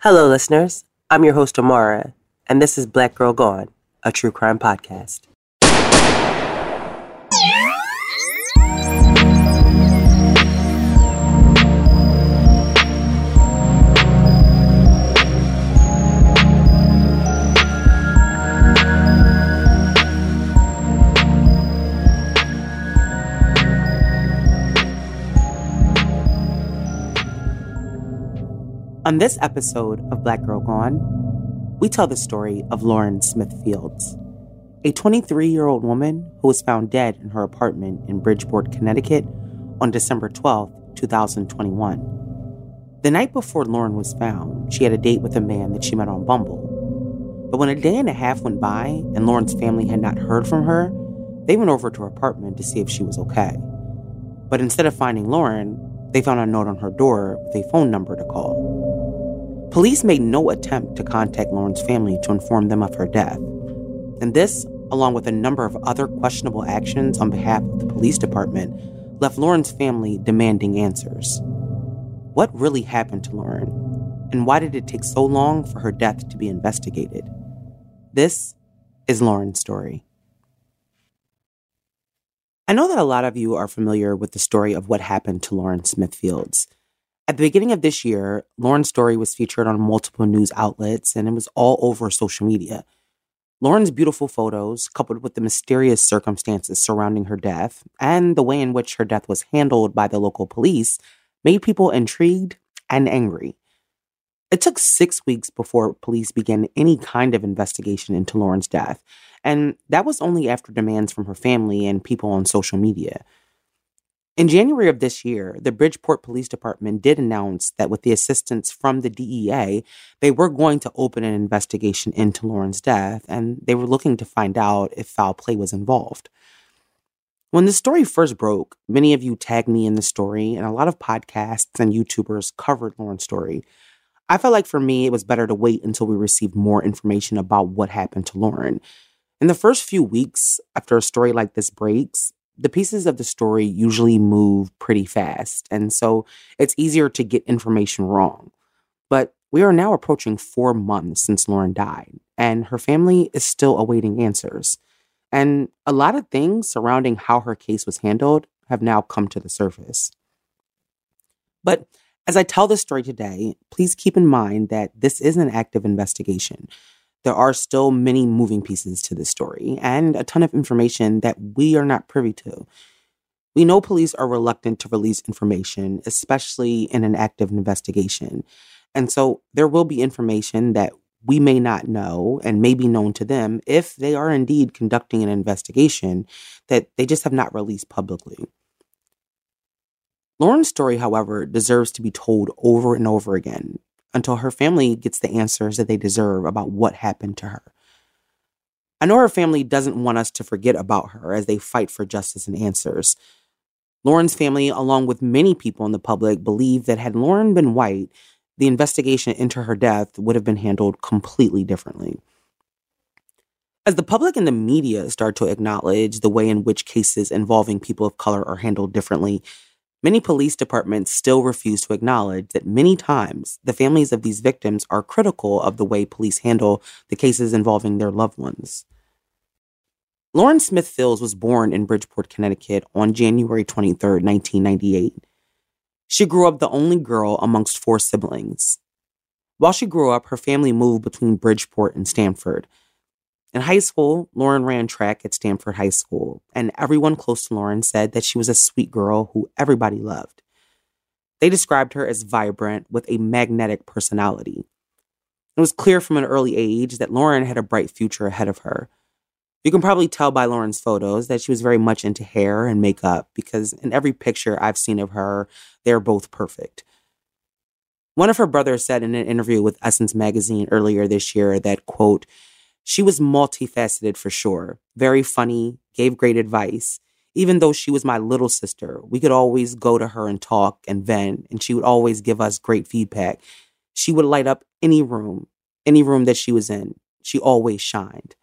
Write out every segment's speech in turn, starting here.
Hello, listeners. I'm your host, Amara, and this is Black Girl Gone, a true crime podcast. On this episode of Black Girl Gone, we tell the story of Lauren Smith Fields, a 23 year old woman who was found dead in her apartment in Bridgeport, Connecticut on December 12, 2021. The night before Lauren was found, she had a date with a man that she met on Bumble. But when a day and a half went by and Lauren's family had not heard from her, they went over to her apartment to see if she was okay. But instead of finding Lauren, they found a note on her door with a phone number to call. Police made no attempt to contact Lauren's family to inform them of her death. And this, along with a number of other questionable actions on behalf of the police department, left Lauren's family demanding answers. What really happened to Lauren? And why did it take so long for her death to be investigated? This is Lauren's story. I know that a lot of you are familiar with the story of what happened to Lauren Smith Fields. At the beginning of this year, Lauren's story was featured on multiple news outlets and it was all over social media. Lauren's beautiful photos, coupled with the mysterious circumstances surrounding her death and the way in which her death was handled by the local police, made people intrigued and angry. It took six weeks before police began any kind of investigation into Lauren's death, and that was only after demands from her family and people on social media. In January of this year, the Bridgeport Police Department did announce that with the assistance from the DEA, they were going to open an investigation into Lauren's death, and they were looking to find out if foul play was involved. When the story first broke, many of you tagged me in the story, and a lot of podcasts and YouTubers covered Lauren's story. I felt like for me, it was better to wait until we received more information about what happened to Lauren. In the first few weeks after a story like this breaks, the pieces of the story usually move pretty fast, and so it's easier to get information wrong. But we are now approaching four months since Lauren died, and her family is still awaiting answers. And a lot of things surrounding how her case was handled have now come to the surface. But as I tell this story today, please keep in mind that this is an active investigation there are still many moving pieces to this story and a ton of information that we are not privy to. We know police are reluctant to release information, especially in an active investigation. And so there will be information that we may not know and may be known to them if they are indeed conducting an investigation that they just have not released publicly. Lauren's story, however, deserves to be told over and over again until her family gets the answers that they deserve about what happened to her. I know her family doesn't want us to forget about her as they fight for justice and answers. Lauren's family, along with many people in the public, believe that had Lauren been white, the investigation into her death would have been handled completely differently. As the public and the media start to acknowledge the way in which cases involving people of color are handled differently, Many police departments still refuse to acknowledge that many times the families of these victims are critical of the way police handle the cases involving their loved ones. Lauren Smith Fields was born in Bridgeport, Connecticut on January 23, 1998. She grew up the only girl amongst four siblings. While she grew up, her family moved between Bridgeport and Stamford. In high school, Lauren ran track at Stamford High School, and everyone close to Lauren said that she was a sweet girl who everybody loved. They described her as vibrant with a magnetic personality. It was clear from an early age that Lauren had a bright future ahead of her. You can probably tell by Lauren's photos that she was very much into hair and makeup because in every picture I've seen of her, they're both perfect. One of her brothers said in an interview with Essence magazine earlier this year that, quote, she was multifaceted for sure, very funny, gave great advice. Even though she was my little sister, we could always go to her and talk and vent, and she would always give us great feedback. She would light up any room, any room that she was in. She always shined.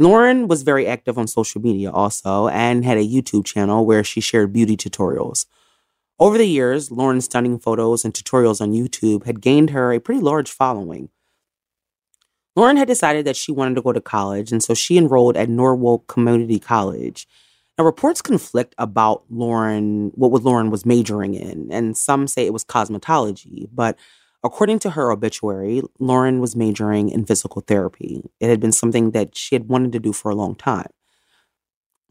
Lauren was very active on social media also and had a YouTube channel where she shared beauty tutorials. Over the years, Lauren's stunning photos and tutorials on YouTube had gained her a pretty large following. Lauren had decided that she wanted to go to college, and so she enrolled at Norwalk Community College. Now, reports conflict about Lauren, what Lauren was majoring in, and some say it was cosmetology, but according to her obituary, Lauren was majoring in physical therapy. It had been something that she had wanted to do for a long time.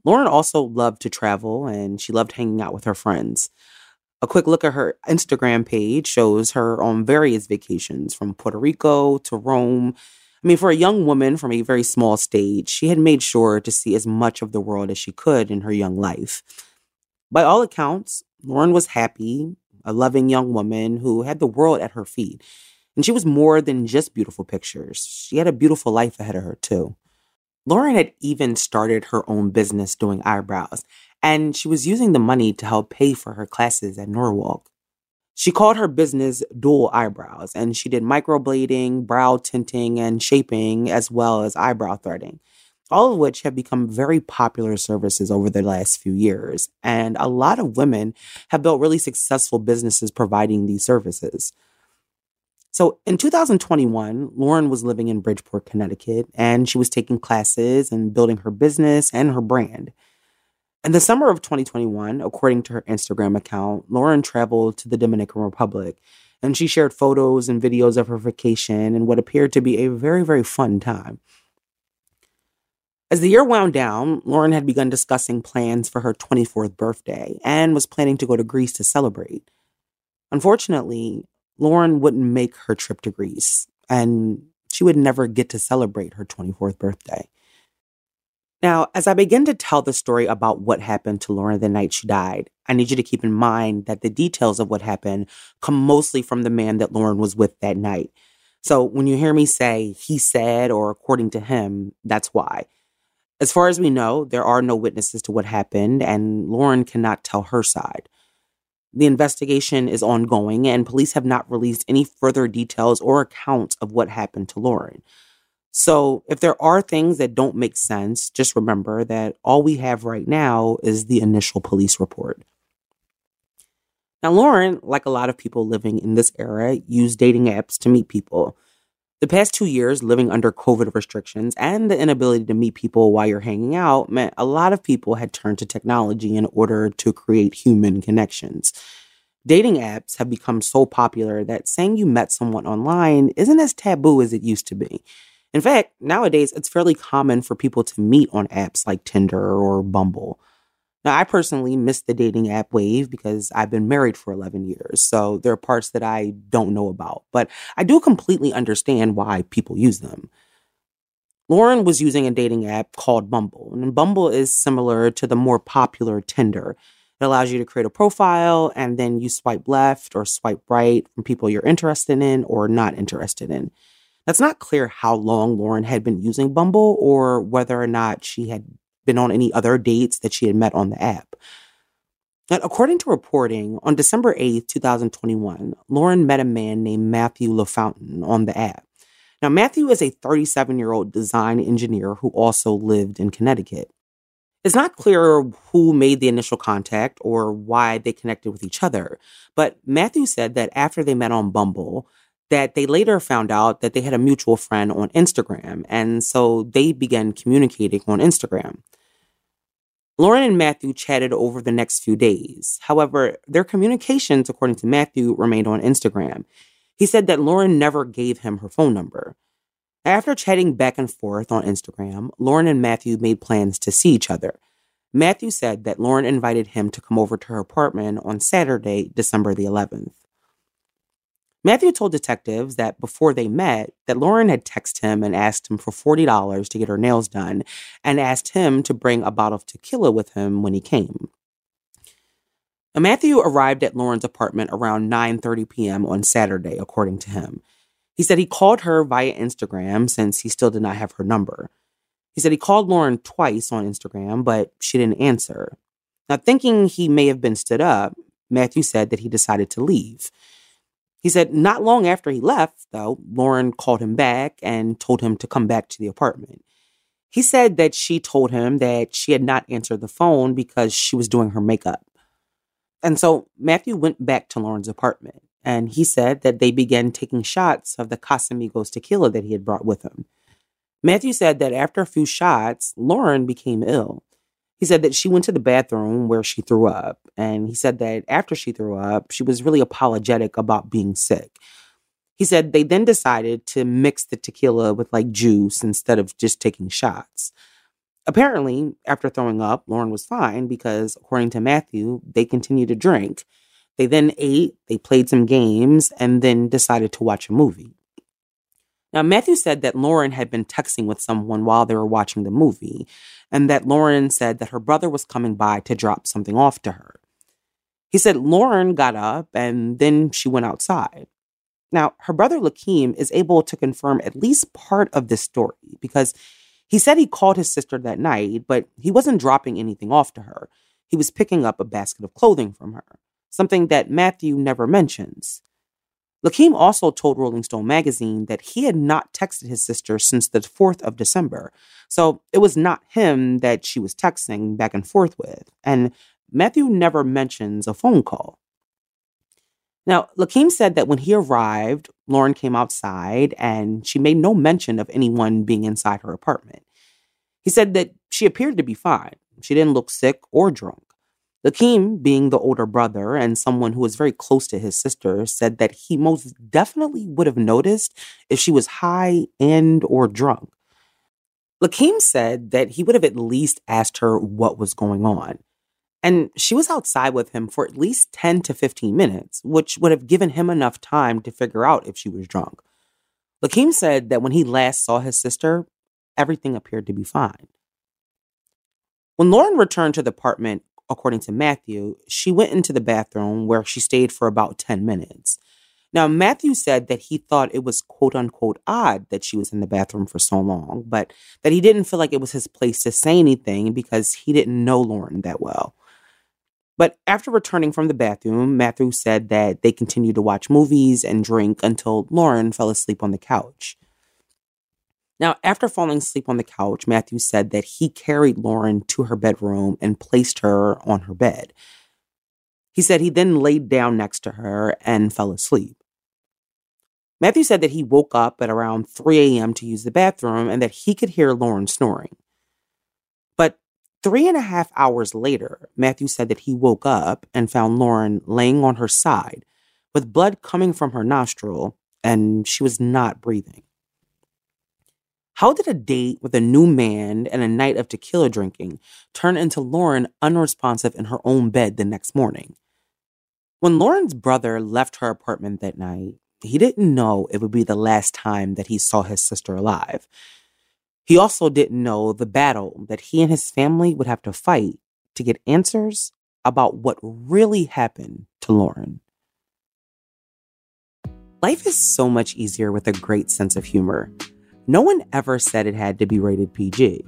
Lauren also loved to travel and she loved hanging out with her friends. A quick look at her Instagram page shows her on various vacations from Puerto Rico to Rome I mean, for a young woman from a very small stage, she had made sure to see as much of the world as she could in her young life. By all accounts, Lauren was happy, a loving young woman who had the world at her feet. And she was more than just beautiful pictures. She had a beautiful life ahead of her, too. Lauren had even started her own business doing eyebrows, and she was using the money to help pay for her classes at Norwalk. She called her business Dual Eyebrows, and she did microblading, brow tinting, and shaping, as well as eyebrow threading, all of which have become very popular services over the last few years. And a lot of women have built really successful businesses providing these services. So in 2021, Lauren was living in Bridgeport, Connecticut, and she was taking classes and building her business and her brand. In the summer of 2021, according to her Instagram account, Lauren traveled to the Dominican Republic and she shared photos and videos of her vacation and what appeared to be a very, very fun time. As the year wound down, Lauren had begun discussing plans for her 24th birthday and was planning to go to Greece to celebrate. Unfortunately, Lauren wouldn't make her trip to Greece, and she would never get to celebrate her 24th birthday. Now, as I begin to tell the story about what happened to Lauren the night she died, I need you to keep in mind that the details of what happened come mostly from the man that Lauren was with that night. So when you hear me say he said or according to him, that's why. As far as we know, there are no witnesses to what happened, and Lauren cannot tell her side. The investigation is ongoing, and police have not released any further details or accounts of what happened to Lauren. So if there are things that don't make sense, just remember that all we have right now is the initial police report. Now, Lauren, like a lot of people living in this era, used dating apps to meet people. The past two years, living under COVID restrictions and the inability to meet people while you're hanging out meant a lot of people had turned to technology in order to create human connections. Dating apps have become so popular that saying you met someone online isn't as taboo as it used to be. In fact, nowadays it's fairly common for people to meet on apps like Tinder or Bumble. Now, I personally missed the dating app wave because I've been married for 11 years. So there are parts that I don't know about, but I do completely understand why people use them. Lauren was using a dating app called Bumble, and Bumble is similar to the more popular Tinder. It allows you to create a profile and then you swipe left or swipe right from people you're interested in or not interested in. It's not clear how long Lauren had been using Bumble or whether or not she had been on any other dates that she had met on the app. But according to reporting, on December 8th, 2021, Lauren met a man named Matthew LaFountain on the app. Now, Matthew is a 37 year old design engineer who also lived in Connecticut. It's not clear who made the initial contact or why they connected with each other, but Matthew said that after they met on Bumble, that they later found out that they had a mutual friend on Instagram. And so they began communicating on Instagram. Lauren and Matthew chatted over the next few days. However, their communications, according to Matthew, remained on Instagram. He said that Lauren never gave him her phone number. After chatting back and forth on Instagram, Lauren and Matthew made plans to see each other. Matthew said that Lauren invited him to come over to her apartment on Saturday, December the 11th. Matthew told detectives that before they met, that Lauren had texted him and asked him for $40 to get her nails done and asked him to bring a bottle of tequila with him when he came. Now, Matthew arrived at Lauren's apartment around 9:30 p.m. on Saturday, according to him. He said he called her via Instagram since he still did not have her number. He said he called Lauren twice on Instagram, but she didn't answer. Now, thinking he may have been stood up, Matthew said that he decided to leave. He said not long after he left, though, Lauren called him back and told him to come back to the apartment. He said that she told him that she had not answered the phone because she was doing her makeup. And so Matthew went back to Lauren's apartment and he said that they began taking shots of the Casamigos tequila that he had brought with him. Matthew said that after a few shots, Lauren became ill. He said that she went to the bathroom where she threw up. And he said that after she threw up, she was really apologetic about being sick. He said they then decided to mix the tequila with like juice instead of just taking shots. Apparently, after throwing up, Lauren was fine because, according to Matthew, they continued to drink. They then ate, they played some games, and then decided to watch a movie. Now, Matthew said that Lauren had been texting with someone while they were watching the movie, and that Lauren said that her brother was coming by to drop something off to her. He said Lauren got up and then she went outside. Now, her brother Lakeem is able to confirm at least part of this story because he said he called his sister that night, but he wasn't dropping anything off to her. He was picking up a basket of clothing from her, something that Matthew never mentions. Lakeem also told Rolling Stone magazine that he had not texted his sister since the 4th of December. So it was not him that she was texting back and forth with. And Matthew never mentions a phone call. Now, Lakeem said that when he arrived, Lauren came outside and she made no mention of anyone being inside her apartment. He said that she appeared to be fine. She didn't look sick or drunk. Lakeem, being the older brother and someone who was very close to his sister, said that he most definitely would have noticed if she was high and or drunk. Lakeem said that he would have at least asked her what was going on. And she was outside with him for at least 10 to 15 minutes, which would have given him enough time to figure out if she was drunk. Lakeem said that when he last saw his sister, everything appeared to be fine. When Lauren returned to the apartment according to Matthew, she went into the bathroom where she stayed for about 10 minutes. Now, Matthew said that he thought it was quote unquote odd that she was in the bathroom for so long, but that he didn't feel like it was his place to say anything because he didn't know Lauren that well. But after returning from the bathroom, Matthew said that they continued to watch movies and drink until Lauren fell asleep on the couch. Now, after falling asleep on the couch, Matthew said that he carried Lauren to her bedroom and placed her on her bed. He said he then laid down next to her and fell asleep. Matthew said that he woke up at around 3 a.m. to use the bathroom and that he could hear Lauren snoring. But three and a half hours later, Matthew said that he woke up and found Lauren laying on her side with blood coming from her nostril and she was not breathing. How did a date with a new man and a night of tequila drinking turn into Lauren unresponsive in her own bed the next morning? When Lauren's brother left her apartment that night, he didn't know it would be the last time that he saw his sister alive. He also didn't know the battle that he and his family would have to fight to get answers about what really happened to Lauren. Life is so much easier with a great sense of humor. No one ever said it had to be rated PG.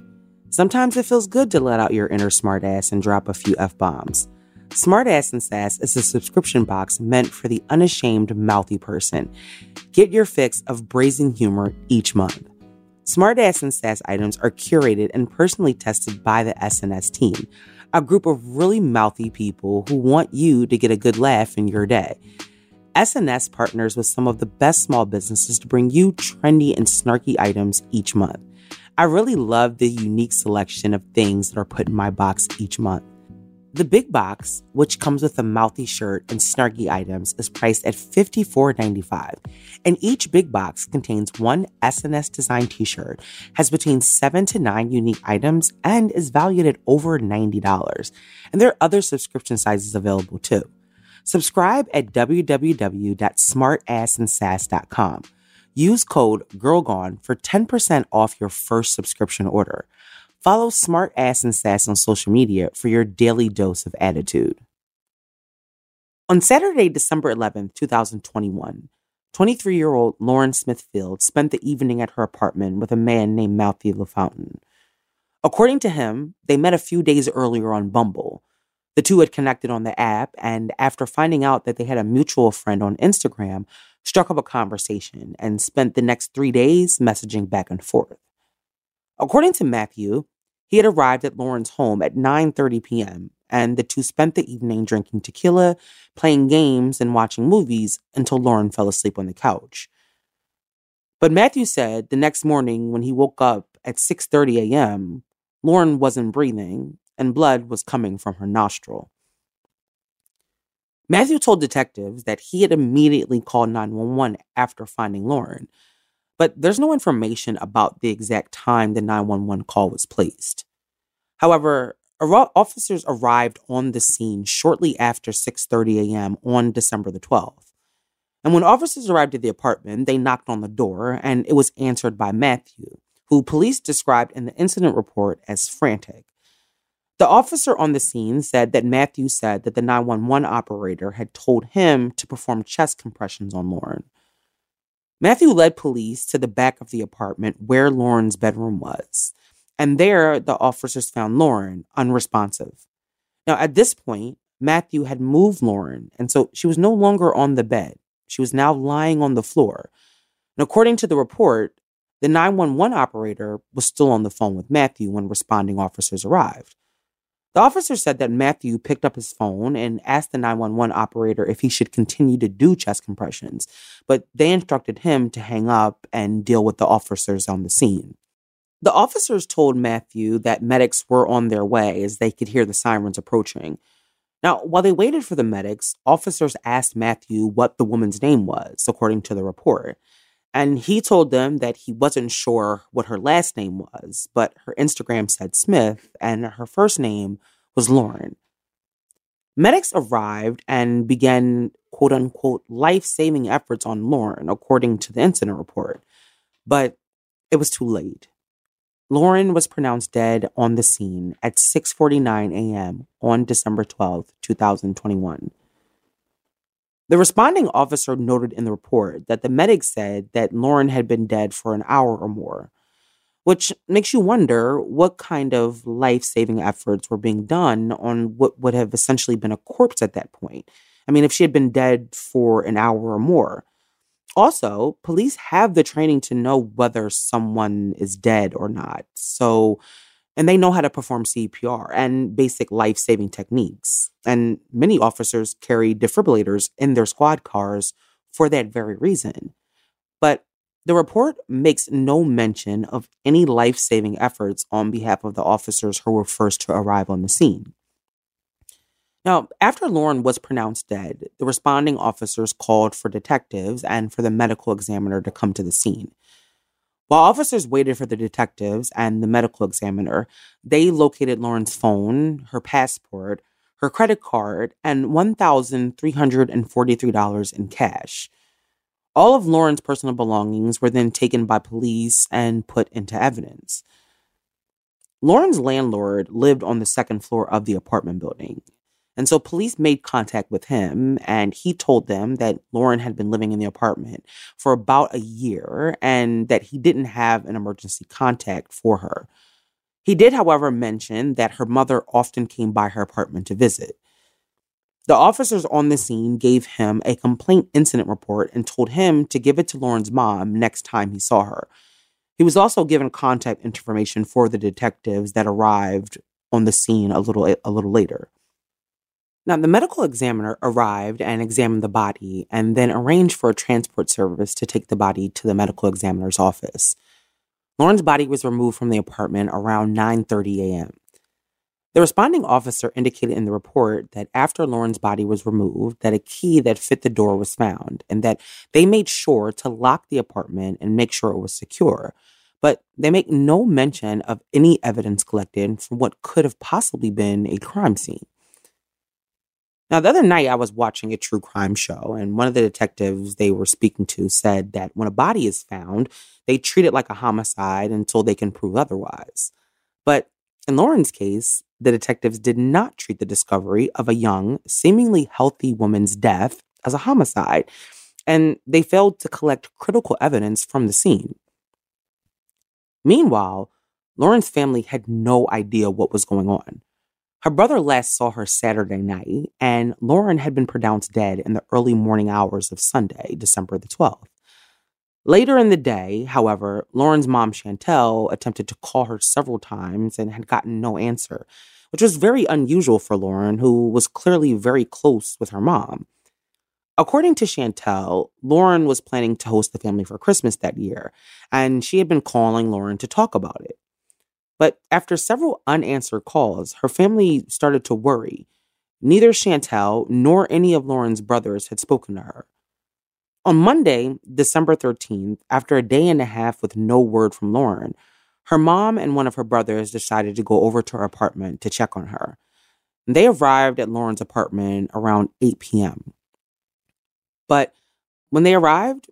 Sometimes it feels good to let out your inner smartass and drop a few F bombs. Smartass and Sass is a subscription box meant for the unashamed mouthy person. Get your fix of brazen humor each month. Smartass and Sass items are curated and personally tested by the SNS team, a group of really mouthy people who want you to get a good laugh in your day. SNS partners with some of the best small businesses to bring you trendy and snarky items each month. I really love the unique selection of things that are put in my box each month. The big box, which comes with a mouthy shirt and snarky items, is priced at $54.95. And each big box contains one SNS design t shirt, has between seven to nine unique items, and is valued at over $90. And there are other subscription sizes available too. Subscribe at www.smartassandsass.com. Use code GIRLGONE for 10% off your first subscription order. Follow Smart Ass and Sass on social media for your daily dose of attitude. On Saturday, December 11th, 2021, 23 year old Lauren Smithfield spent the evening at her apartment with a man named Matthew LaFountain. According to him, they met a few days earlier on Bumble, the two had connected on the app, and after finding out that they had a mutual friend on Instagram, struck up a conversation and spent the next three days messaging back and forth. According to Matthew, He had arrived at Lauren's home at 9:30 p.m. and the two spent the evening drinking tequila, playing games, and watching movies until Lauren fell asleep on the couch. But Matthew said the next morning when he woke up at 6:30 a.m., Lauren wasn't breathing and blood was coming from her nostril. Matthew told detectives that he had immediately called 911 after finding Lauren, but there's no information about the exact time the 911 call was placed. However, officers arrived on the scene shortly after 6:30 a.m. on December the 12th. And when officers arrived at the apartment, they knocked on the door and it was answered by Matthew, who police described in the incident report as frantic. The officer on the scene said that Matthew said that the 911 operator had told him to perform chest compressions on Lauren. Matthew led police to the back of the apartment where Lauren's bedroom was, and there the officers found Lauren unresponsive. Now, at this point, Matthew had moved Lauren, and so she was no longer on the bed. She was now lying on the floor. And according to the report, the 911 operator was still on the phone with Matthew when responding officers arrived. The officer said that Matthew picked up his phone and asked the 911 operator if he should continue to do chest compressions, but they instructed him to hang up and deal with the officers on the scene. The officers told Matthew that medics were on their way as they could hear the sirens approaching. Now, while they waited for the medics, officers asked Matthew what the woman's name was, according to the report. And he told them that he wasn't sure what her last name was, but her Instagram said Smith and her first name was Lauren. Medics arrived and began quote unquote life saving efforts on Lauren, according to the incident report. But it was too late. Lauren was pronounced dead on the scene at 6:49 a.m. on December 12, 2021. The responding officer noted in the report that the medic said that Lauren had been dead for an hour or more, which makes you wonder what kind of life-saving efforts were being done on what would have essentially been a corpse at that point. I mean, if she had been dead for an hour or more, also, police have the training to know whether someone is dead or not. So, and they know how to perform CPR and basic life saving techniques. And many officers carry defibrillators in their squad cars for that very reason. But the report makes no mention of any life saving efforts on behalf of the officers who were first to arrive on the scene. Now, after Lauren was pronounced dead, the responding officers called for detectives and for the medical examiner to come to the scene. While officers waited for the detectives and the medical examiner, they located Lauren's phone, her passport, her credit card, and $1,343 in cash. All of Lauren's personal belongings were then taken by police and put into evidence. Lauren's landlord lived on the second floor of the apartment building, and so police made contact with him and he told them that Lauren had been living in the apartment for about a year and that he didn't have an emergency contact for her. He did, however, mention that her mother often came by her apartment to visit. The officers on the scene gave him a complaint incident report and told him to give it to Lauren's mom next time he saw her. He was also given contact information for the detectives that arrived on the scene a little a little later. Now, the medical examiner arrived and examined the body and then arranged for a transport service to take the body to the medical examiner's office. Lauren's body was removed from the apartment around 9:30 a.m. The responding officer indicated in the report that after Lauren's body was removed, that a key that fit the door was found and that they made sure to lock the apartment and make sure it was secure. But they make no mention of any evidence collected from what could have possibly been a crime scene. Now, the other night I was watching a true crime show, and one of the detectives they were speaking to said that when a body is found, they treat it like a homicide until they can prove otherwise. But in Lauren's case, the detectives did not treat the discovery of a young, seemingly healthy woman's death as a homicide, and they failed to collect critical evidence from the scene. Meanwhile, Lauren's family had no idea what was going on. Her brother last saw her Saturday night, and Lauren had been pronounced dead in the early morning hours of Sunday, December the 12th. Later in the day, however, Lauren's mom, Chantel, attempted to call her several times and had gotten no answer, which was very unusual for Lauren, who was clearly very close with her mom. According to Chantel, Lauren was planning to host the family for Christmas that year, and she had been calling Lauren to talk about it. But after several unanswered calls, her family started to worry. Neither Chantel nor any of Lauren's brothers had spoken to her. On Monday, December 13th, after a day and a half with no word from Lauren, her mom and one of her brothers decided to go over to her apartment to check on her. They arrived at Lauren's apartment around 8 p.m. But when they arrived,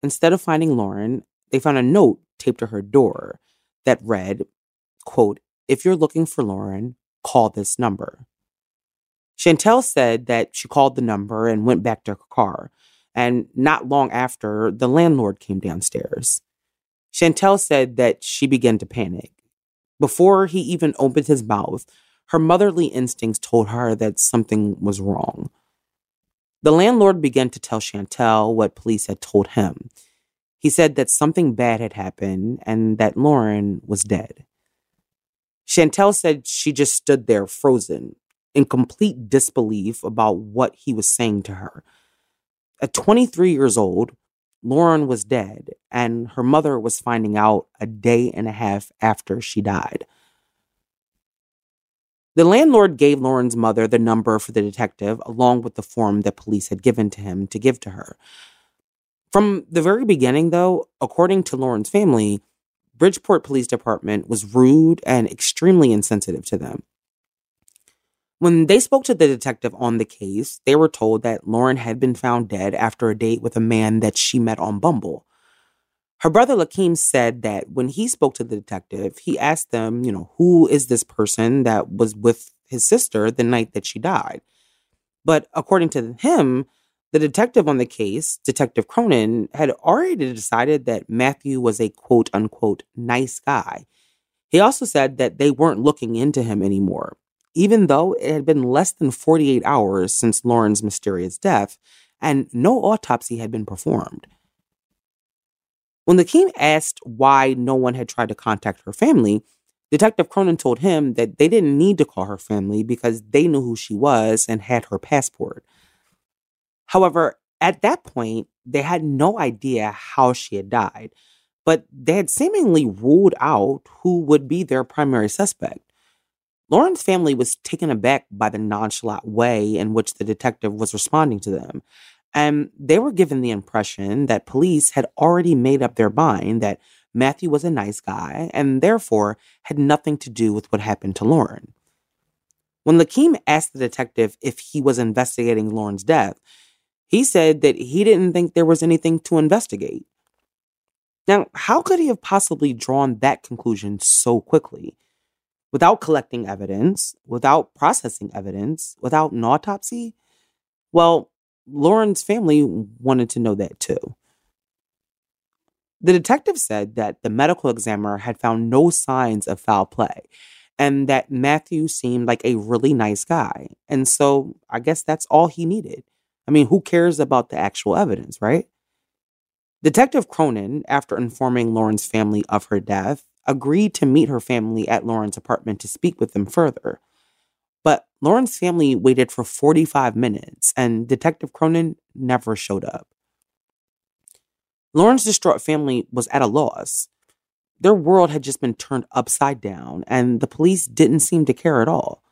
instead of finding Lauren, they found a note taped to her door that read, quote, If you're looking for Lauren, call this number. Chantel said that she called the number and went back to her car. And not long after, the landlord came downstairs. Chantel said that she began to panic. Before he even opened his mouth, her motherly instincts told her that something was wrong. The landlord began to tell Chantel what police had told him. He said that something bad had happened and that Lauren was dead. Chantel said she just stood there frozen, in complete disbelief about what he was saying to her. At 23 years old, Lauren was dead, and her mother was finding out a day and a half after she died. The landlord gave Lauren's mother the number for the detective, along with the form that police had given to him to give to her. From the very beginning, though, according to Lauren's family, Bridgeport Police Department was rude and extremely insensitive to them. When they spoke to the detective on the case, they were told that Lauren had been found dead after a date with a man that she met on Bumble. Her brother Lakeem said that when he spoke to the detective, he asked them, you know, who is this person that was with his sister the night that she died? But according to him, the detective on the case, Detective Cronin, had already decided that Matthew was a quote unquote nice guy. He also said that they weren't looking into him anymore even though it had been less than 48 hours since Lauren's mysterious death and no autopsy had been performed. When Lakeem asked why no one had tried to contact her family, Detective Cronin told him that they didn't need to call her family because they knew who she was and had her passport. However, at that point, they had no idea how she had died, but they had seemingly ruled out who would be their primary suspect. Lauren's family was taken aback by the nonchalant way in which the detective was responding to them. And they were given the impression that police had already made up their mind that Matthew was a nice guy and therefore had nothing to do with what happened to Lauren. When Lakeem asked the detective if he was investigating Lauren's death, he said that he didn't think there was anything to investigate. Now, how could he have possibly drawn that conclusion so quickly? without collecting evidence, without processing evidence, without an autopsy? Well, Lauren's family wanted to know that too. The detective said that the medical examiner had found no signs of foul play and that Matthew seemed like a really nice guy. And so I guess that's all he needed. I mean, who cares about the actual evidence, right? Detective Cronin, after informing Lauren's family of her death, agreed to meet her family at Lauren's apartment to speak with them further. But Lauren's family waited for 45 minutes and Detective Cronin never showed up. Lauren's distraught family was at a loss. Their world had just been turned upside down, and the police didn't seem to care at all.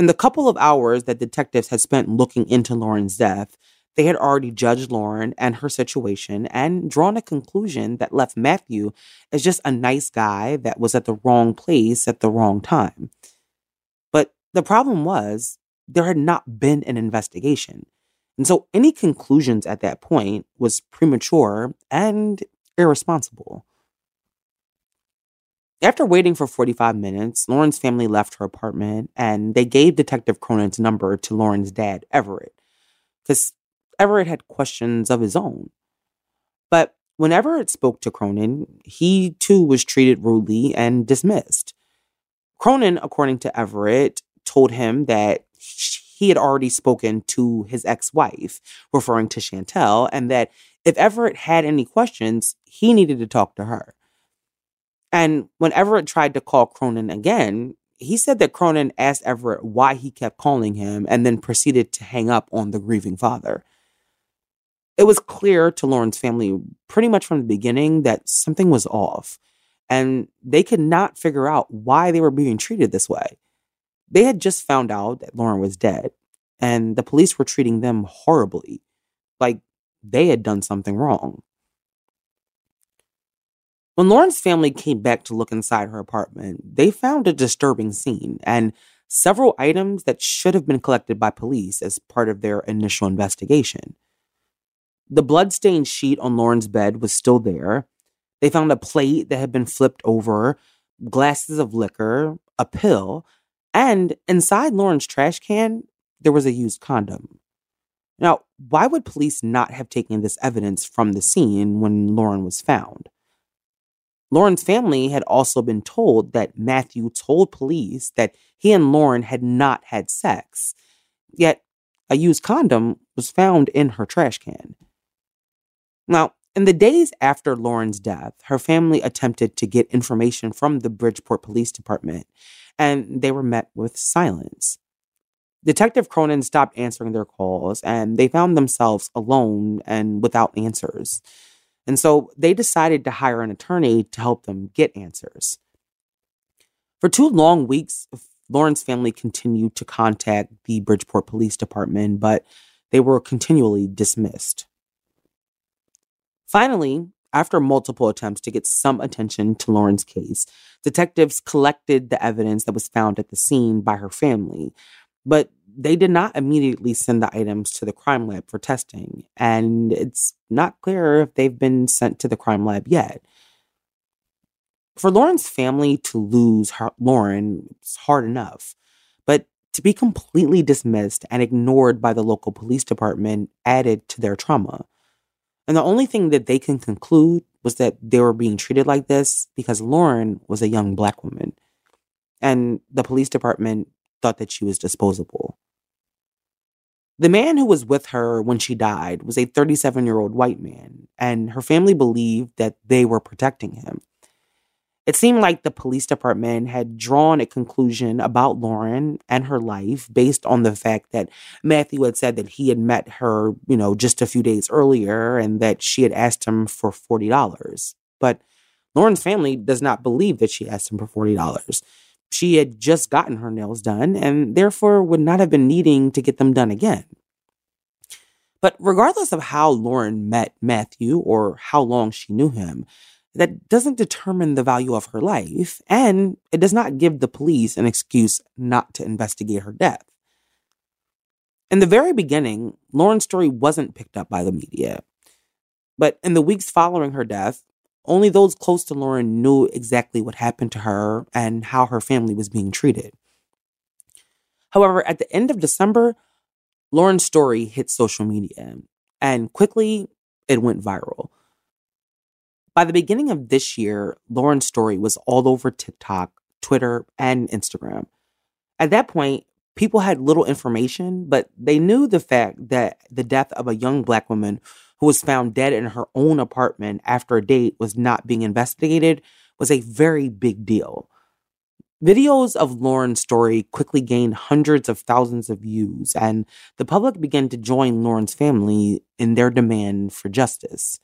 In the couple of hours that detectives had spent looking into Lauren's death, they had already judged Lauren and her situation and drawn a conclusion that left Matthew as just a nice guy that was at the wrong place at the wrong time. But the problem was, there had not been an investigation. And so any conclusions at that point was premature and irresponsible. After waiting for 45 minutes, Lauren's family left her apartment and they gave Detective Cronin's number to Lauren's dad, Everett. Because Everett had questions of his own. But when Everett spoke to Cronin, he too was treated rudely and dismissed. Cronin, according to Everett, told him that he had already spoken to his ex wife, referring to Chantel, and that if Everett had any questions, he needed to talk to her. And when Everett tried to call Cronin again, he said that Cronin asked Everett why he kept calling him and then proceeded to hang up on the grieving father. It was clear to Lauren's family pretty much from the beginning that something was off, and they could not figure out why they were being treated this way. They had just found out that Lauren was dead, and the police were treating them horribly, like they had done something wrong. When Lauren's family came back to look inside her apartment, they found a disturbing scene and several items that should have been collected by police as part of their initial investigation. The bloodstained sheet on Lauren's bed was still there. They found a plate that had been flipped over, glasses of liquor, a pill, and inside Lauren's trash can, there was a used condom. Now, why would police not have taken this evidence from the scene when Lauren was found? Lauren's family had also been told that Matthew told police that he and Lauren had not had sex, yet a used condom was found in her trash can. Now, in the days after Lauren's death, her family attempted to get information from the Bridgeport Police Department, and they were met with silence. Detective Cronin stopped answering their calls, and they found themselves alone and without answers. And so they decided to hire an attorney to help them get answers. For two long weeks, Lauren's family continued to contact the Bridgeport Police Department, but they were continually dismissed. Finally, after multiple attempts to get some attention to Lauren's case, detectives collected the evidence that was found at the scene by her family, but they did not immediately send the items to the crime lab for testing, and it's not clear if they've been sent to the crime lab yet. For Lauren's family to lose her, Lauren, it's hard enough, but to be completely dismissed and ignored by the local police department added to their trauma. And the only thing that they can conclude was that they were being treated like this because Lauren was a young black woman. And the police department thought that she was disposable. The man who was with her when she died was a 37 year old white man, and her family believed that they were protecting him. It seemed like the police department had drawn a conclusion about Lauren and her life based on the fact that Matthew had said that he had met her, you know, just a few days earlier and that she had asked him for $40. But Lauren's family does not believe that she asked him for $40. She had just gotten her nails done and therefore would not have been needing to get them done again. But regardless of how Lauren met Matthew or how long she knew him, that doesn't determine the value of her life, and it does not give the police an excuse not to investigate her death. In the very beginning, Lauren's story wasn't picked up by the media. But in the weeks following her death, only those close to Lauren knew exactly what happened to her and how her family was being treated. However, at the end of December, Lauren's story hit social media, and quickly it went viral. By the beginning of this year, Lauren's story was all over TikTok, Twitter, and Instagram. At that point, people had little information, but they knew the fact that the death of a young black woman who was found dead in her own apartment after a date was not being investigated was a very big deal. Videos of Lauren's story quickly gained hundreds of thousands of views, and the public began to join Lauren's family in their demand for justice.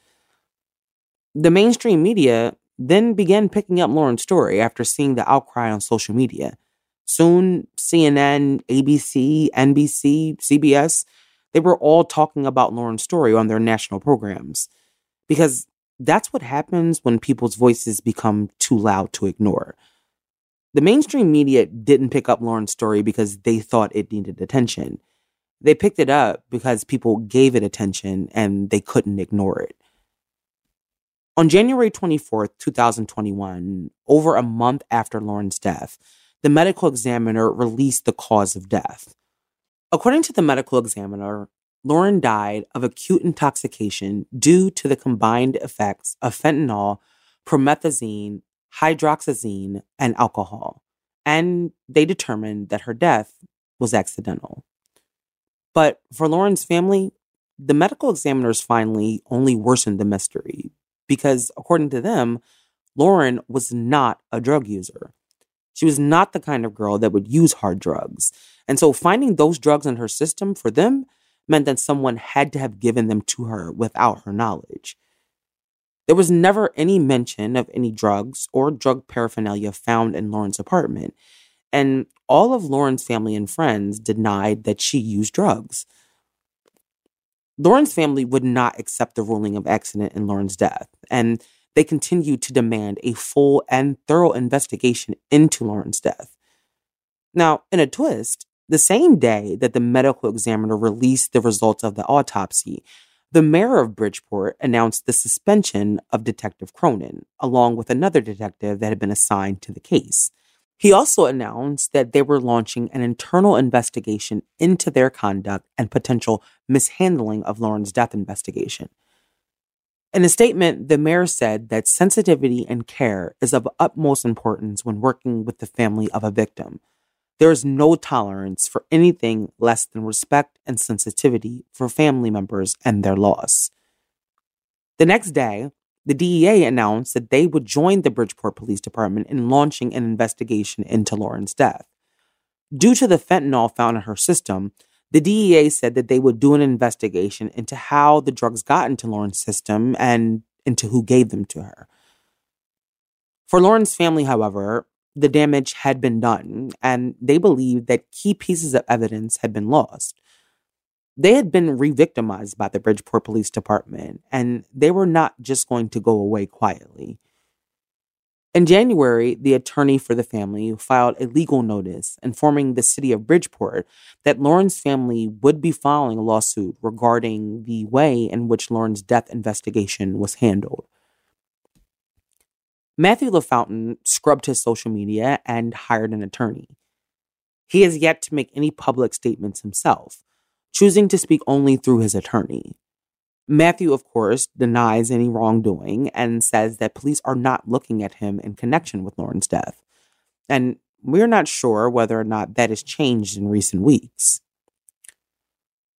The mainstream media then began picking up Lauren's story after seeing the outcry on social media. Soon, CNN, ABC, NBC, CBS, they were all talking about Lauren's story on their national programs. Because that's what happens when people's voices become too loud to ignore. The mainstream media didn't pick up Lauren's story because they thought it needed attention. They picked it up because people gave it attention and they couldn't ignore it. On January 24th, 2021, over a month after Lauren's death, the medical examiner released the cause of death. According to the medical examiner, Lauren died of acute intoxication due to the combined effects of fentanyl, promethazine, hydroxyzine, and alcohol, and they determined that her death was accidental. But for Lauren's family, the medical examiners finally only worsened the mystery because, according to them, Lauren was not a drug user. She was not the kind of girl that would use hard drugs. And so finding those drugs in her system for them meant that someone had to have given them to her without her knowledge. There was never any mention of any drugs or drug paraphernalia found in Lauren's apartment, and all of Lauren's family and friends denied that she used drugs. Lauren's family would not accept the ruling of accident in Lauren's death, and they continued to demand a full and thorough investigation into Lauren's death. Now, in a twist, the same day that the medical examiner released the results of the autopsy, the mayor of Bridgeport announced the suspension of Detective Cronin, along with another detective that had been assigned to the case. He also announced that they were launching an internal investigation into their conduct and potential mishandling of Lauren's death investigation. In a statement, the mayor said that sensitivity and care is of utmost importance when working with the family of a victim. There is no tolerance for anything less than respect and sensitivity for family members and their loss. The next day, the DEA announced that they would join the Bridgeport Police Department in launching an investigation into Lauren's death. Due to the fentanyl found in her system, the DEA said that they would do an investigation into how the drugs got into Lauren's system and into who gave them to her. For Lauren's family, however, the damage had been done, and they believed that key pieces of evidence had been lost. They had been re victimized by the Bridgeport Police Department, and they were not just going to go away quietly. In January, the attorney for the family filed a legal notice informing the city of Bridgeport that Lauren's family would be filing a lawsuit regarding the way in which Lauren's death investigation was handled. Matthew LaFountain scrubbed his social media and hired an attorney. He has yet to make any public statements himself, choosing to speak only through his attorney. Matthew, of course, denies any wrongdoing and says that police are not looking at him in connection with Lauren's death. And we're not sure whether or not that has changed in recent weeks.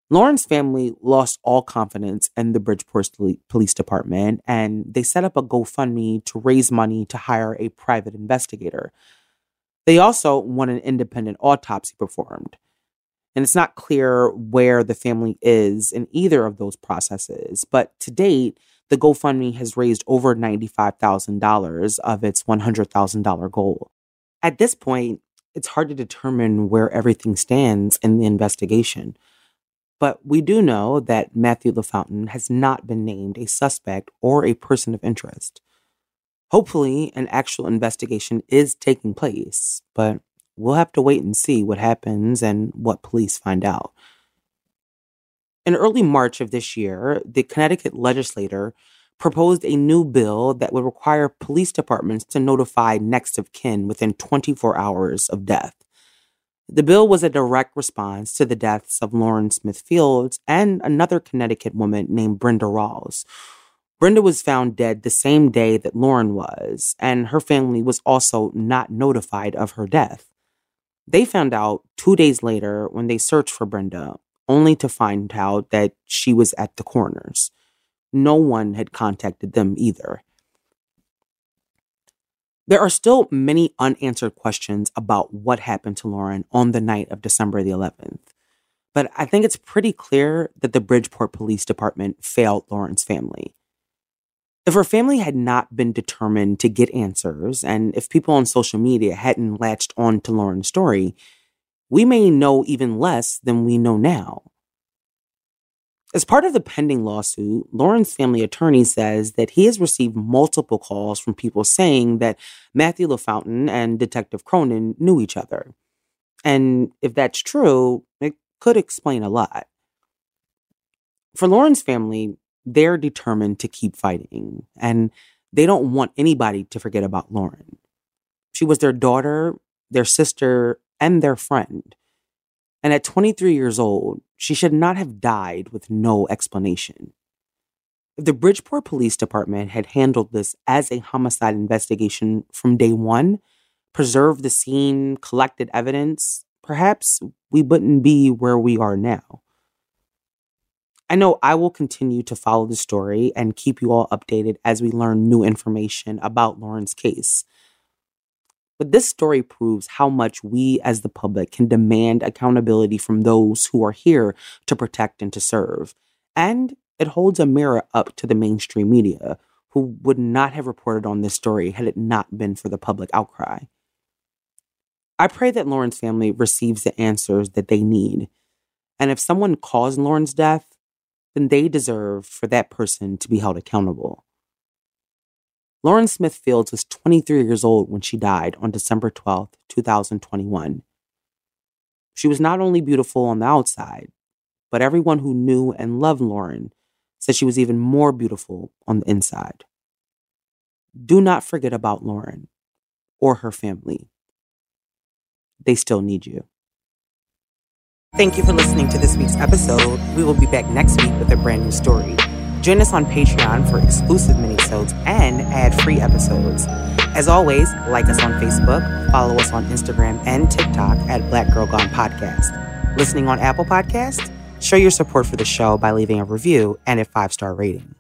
Lauren's family lost all confidence in the Bridgeport Police Department and they set up a GoFundMe to raise money to hire a private investigator. They also want an independent autopsy performed. And it's not clear where the family is in either of those processes. But to date, the GoFundMe has raised over $95,000 of its $100,000 goal. At this point, it's hard to determine where everything stands in the investigation. But we do know that Matthew LaFountain has not been named a suspect or a person of interest. Hopefully, an actual investigation is taking place, but we'll have to wait and see what happens and what police find out. In early March of this year, the Connecticut legislator proposed a new bill that would require police departments to notify next of kin within 24 hours of death. The bill was a direct response to the deaths of Lauren Smith Fields and another Connecticut woman named Brenda Rawls. Brenda was found dead the same day that Lauren was, and her family was also not notified of her death. They found out two days later when they searched for Brenda, only to find out that she was at the coroner's. No one had contacted them either. There are still many unanswered questions about what happened to Lauren on the night of December the 11th. But I think it's pretty clear that the Bridgeport Police Department failed Lauren's family. If her family had not been determined to get answers, and if people on social media hadn't latched on to Lauren's story, we may know even less than we know now. As part of the pending lawsuit, Lauren's family attorney says that he has received multiple calls from people saying that Matthew LaFountain and Detective Cronin knew each other. And if that's true, it could explain a lot. For Lauren's family, they're determined to keep fighting and they don't want anybody to forget about Lauren. She was their daughter, their sister, and their friend. And at 23 years old, she should not have died with no explanation. If the Bridgeport Police Department had handled this as a homicide investigation from day one, preserved the scene, collected evidence, perhaps we wouldn't be where we are now. I know I will continue to follow the story and keep you all updated as we learn new information about Lauren's case. But this story proves how much we as the public can demand accountability from those who are here to protect and to serve. And it holds a mirror up to the mainstream media, who would not have reported on this story had it not been for the public outcry. I pray that Lauren's family receives the answers that they need. And if someone caused Lauren's death, then they deserve for that person to be held accountable. Lauren Smith Fields was 23 years old when she died on December 12, 2021. She was not only beautiful on the outside, but everyone who knew and loved Lauren said she was even more beautiful on the inside. Do not forget about Lauren or her family. They still need you. Thank you for listening to this week's episode. We will be back next week with a brand new story. Join us on Patreon for exclusive minisodes and ad-free episodes. As always, like us on Facebook, follow us on Instagram and TikTok at Black Girl Gone Podcast. Listening on Apple Podcasts? Show your support for the show by leaving a review and a five-star rating.